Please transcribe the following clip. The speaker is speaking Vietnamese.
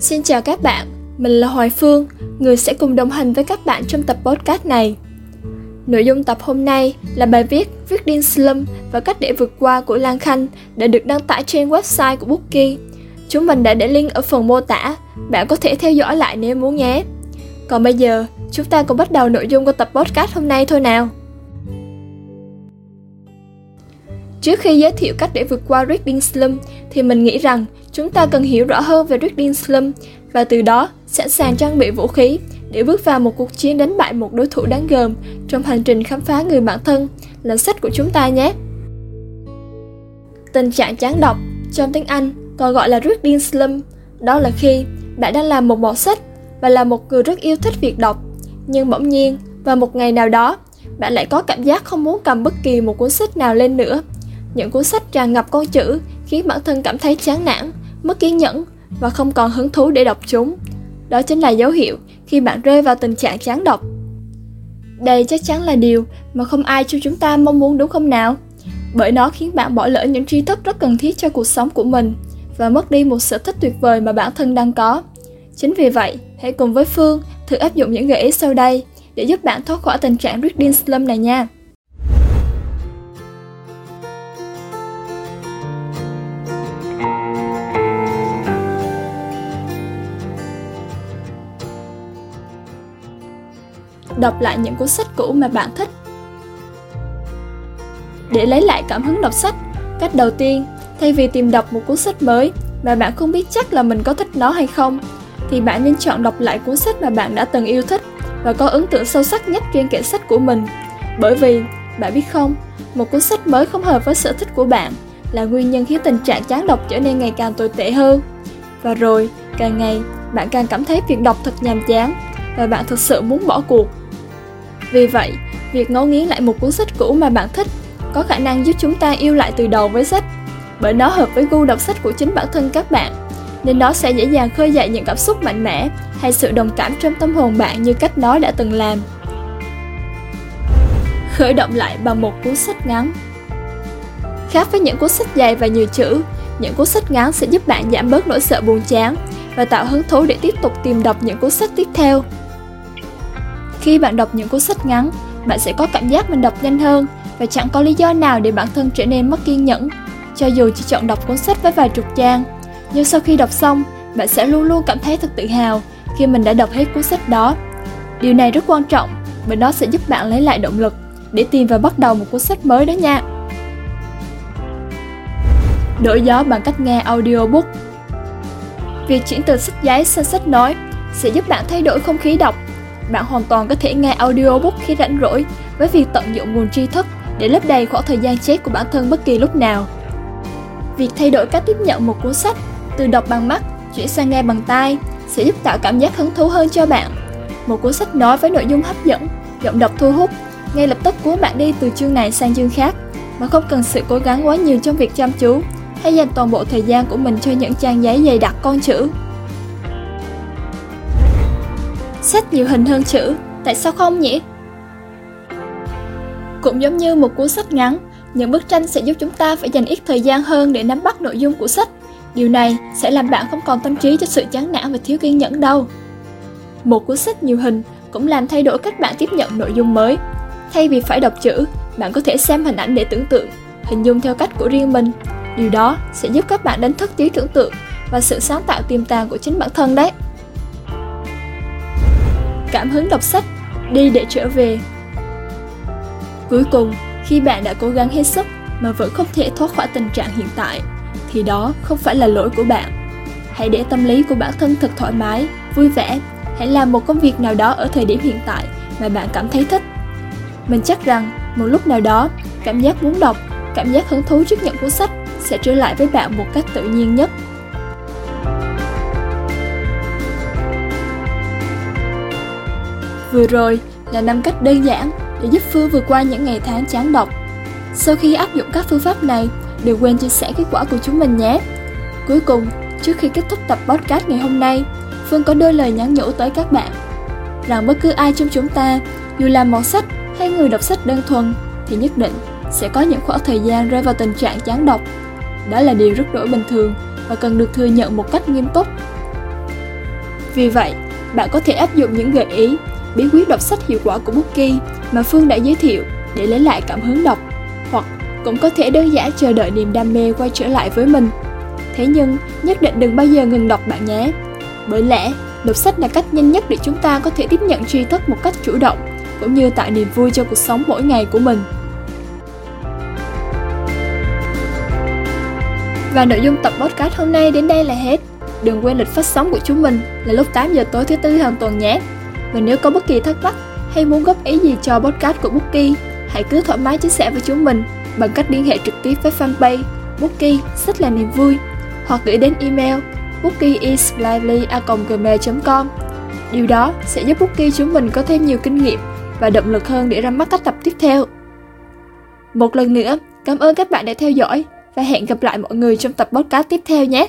Xin chào các bạn, mình là Hoài Phương, người sẽ cùng đồng hành với các bạn trong tập podcast này. Nội dung tập hôm nay là bài viết viết điên Slum và cách để vượt qua của Lan Khanh đã được đăng tải trên website của Bookie. Chúng mình đã để link ở phần mô tả, bạn có thể theo dõi lại nếu muốn nhé. Còn bây giờ, chúng ta cùng bắt đầu nội dung của tập podcast hôm nay thôi nào. Trước khi giới thiệu cách để vượt qua Reading slump, thì mình nghĩ rằng chúng ta cần hiểu rõ hơn về Reading slump và từ đó sẵn sàng trang bị vũ khí để bước vào một cuộc chiến đánh bại một đối thủ đáng gờm trong hành trình khám phá người bạn thân là sách của chúng ta nhé. Tình trạng chán đọc trong tiếng Anh còn gọi là Reading slump đó là khi bạn đang làm một bộ sách và là một người rất yêu thích việc đọc. Nhưng bỗng nhiên vào một ngày nào đó bạn lại có cảm giác không muốn cầm bất kỳ một cuốn sách nào lên nữa những cuốn sách tràn ngập con chữ khiến bản thân cảm thấy chán nản, mất kiên nhẫn và không còn hứng thú để đọc chúng. Đó chính là dấu hiệu khi bạn rơi vào tình trạng chán đọc. Đây chắc chắn là điều mà không ai trong chúng ta mong muốn đúng không nào? Bởi nó khiến bạn bỏ lỡ những tri thức rất cần thiết cho cuộc sống của mình và mất đi một sở thích tuyệt vời mà bản thân đang có. Chính vì vậy, hãy cùng với Phương thử áp dụng những gợi ý sau đây để giúp bạn thoát khỏi tình trạng reading slump này nha. Đọc lại những cuốn sách cũ mà bạn thích. Để lấy lại cảm hứng đọc sách, cách đầu tiên, thay vì tìm đọc một cuốn sách mới mà bạn không biết chắc là mình có thích nó hay không, thì bạn nên chọn đọc lại cuốn sách mà bạn đã từng yêu thích và có ấn tượng sâu sắc nhất trên kệ sách của mình. Bởi vì, bạn biết không, một cuốn sách mới không hợp với sở thích của bạn là nguyên nhân khiến tình trạng chán đọc trở nên ngày càng tồi tệ hơn. Và rồi, càng ngày, bạn càng cảm thấy việc đọc thật nhàm chán và bạn thực sự muốn bỏ cuộc. Vì vậy, việc ngấu nghiến lại một cuốn sách cũ mà bạn thích có khả năng giúp chúng ta yêu lại từ đầu với sách, bởi nó hợp với gu đọc sách của chính bản thân các bạn, nên nó sẽ dễ dàng khơi dậy những cảm xúc mạnh mẽ hay sự đồng cảm trong tâm hồn bạn như cách nó đã từng làm. Khởi động lại bằng một cuốn sách ngắn Khác với những cuốn sách dài và nhiều chữ, những cuốn sách ngắn sẽ giúp bạn giảm bớt nỗi sợ buồn chán và tạo hứng thú để tiếp tục tìm đọc những cuốn sách tiếp theo. Khi bạn đọc những cuốn sách ngắn, bạn sẽ có cảm giác mình đọc nhanh hơn và chẳng có lý do nào để bản thân trở nên mất kiên nhẫn, cho dù chỉ chọn đọc cuốn sách với vài chục trang. Nhưng sau khi đọc xong, bạn sẽ luôn luôn cảm thấy thật tự hào khi mình đã đọc hết cuốn sách đó. Điều này rất quan trọng bởi nó sẽ giúp bạn lấy lại động lực để tìm và bắt đầu một cuốn sách mới đó nha. Đổi gió bằng cách nghe audiobook Việc chuyển từ sách giấy sang sách nói sẽ giúp bạn thay đổi không khí đọc bạn hoàn toàn có thể nghe audiobook khi rảnh rỗi với việc tận dụng nguồn tri thức để lấp đầy khoảng thời gian chết của bản thân bất kỳ lúc nào. Việc thay đổi cách tiếp nhận một cuốn sách từ đọc bằng mắt chuyển sang nghe bằng tai sẽ giúp tạo cảm giác hứng thú hơn cho bạn. Một cuốn sách nói với nội dung hấp dẫn, giọng đọc thu hút, ngay lập tức cuốn bạn đi từ chương này sang chương khác mà không cần sự cố gắng quá nhiều trong việc chăm chú hay dành toàn bộ thời gian của mình cho những trang giấy dày đặc con chữ. Sách nhiều hình hơn chữ, tại sao không nhỉ? Cũng giống như một cuốn sách ngắn, những bức tranh sẽ giúp chúng ta phải dành ít thời gian hơn để nắm bắt nội dung của sách. Điều này sẽ làm bạn không còn tâm trí cho sự chán nản và thiếu kiên nhẫn đâu. Một cuốn sách nhiều hình cũng làm thay đổi cách bạn tiếp nhận nội dung mới. Thay vì phải đọc chữ, bạn có thể xem hình ảnh để tưởng tượng, hình dung theo cách của riêng mình. Điều đó sẽ giúp các bạn đánh thức trí tưởng tượng và sự sáng tạo tiềm tàng của chính bản thân đấy cảm hứng đọc sách, đi để trở về. Cuối cùng, khi bạn đã cố gắng hết sức mà vẫn không thể thoát khỏi tình trạng hiện tại, thì đó không phải là lỗi của bạn. Hãy để tâm lý của bản thân thật thoải mái, vui vẻ, hãy làm một công việc nào đó ở thời điểm hiện tại mà bạn cảm thấy thích. Mình chắc rằng một lúc nào đó, cảm giác muốn đọc, cảm giác hứng thú trước những cuốn sách sẽ trở lại với bạn một cách tự nhiên nhất. Vừa rồi là năm cách đơn giản để giúp Phương vượt qua những ngày tháng chán đọc. Sau khi áp dụng các phương pháp này, đừng quên chia sẻ kết quả của chúng mình nhé. Cuối cùng, trước khi kết thúc tập podcast ngày hôm nay, Phương có đôi lời nhắn nhủ tới các bạn rằng bất cứ ai trong chúng ta, dù là mọt sách hay người đọc sách đơn thuần, thì nhất định sẽ có những khoảng thời gian rơi vào tình trạng chán đọc. Đó là điều rất đổi bình thường và cần được thừa nhận một cách nghiêm túc. Vì vậy, bạn có thể áp dụng những gợi ý, bí quyết đọc sách hiệu quả của Bookie mà Phương đã giới thiệu để lấy lại cảm hứng đọc, hoặc cũng có thể đơn giản chờ đợi niềm đam mê quay trở lại với mình. Thế nhưng, nhất định đừng bao giờ ngừng đọc bạn nhé. Bởi lẽ, đọc sách là cách nhanh nhất để chúng ta có thể tiếp nhận tri thức một cách chủ động, cũng như tạo niềm vui cho cuộc sống mỗi ngày của mình. Và nội dung tập podcast hôm nay đến đây là hết. Đừng quên lịch phát sóng của chúng mình là lúc 8 giờ tối thứ tư hàng tuần nhé. Và nếu có bất kỳ thắc mắc hay muốn góp ý gì cho podcast của Bookie, hãy cứ thoải mái chia sẻ với chúng mình bằng cách liên hệ trực tiếp với fanpage Bookie sách là niềm vui hoặc gửi đến email bookieislively.com Điều đó sẽ giúp Bookie chúng mình có thêm nhiều kinh nghiệm và động lực hơn để ra mắt các tập tiếp theo. Một lần nữa, cảm ơn các bạn đã theo dõi và hẹn gặp lại mọi người trong tập podcast tiếp theo nhé.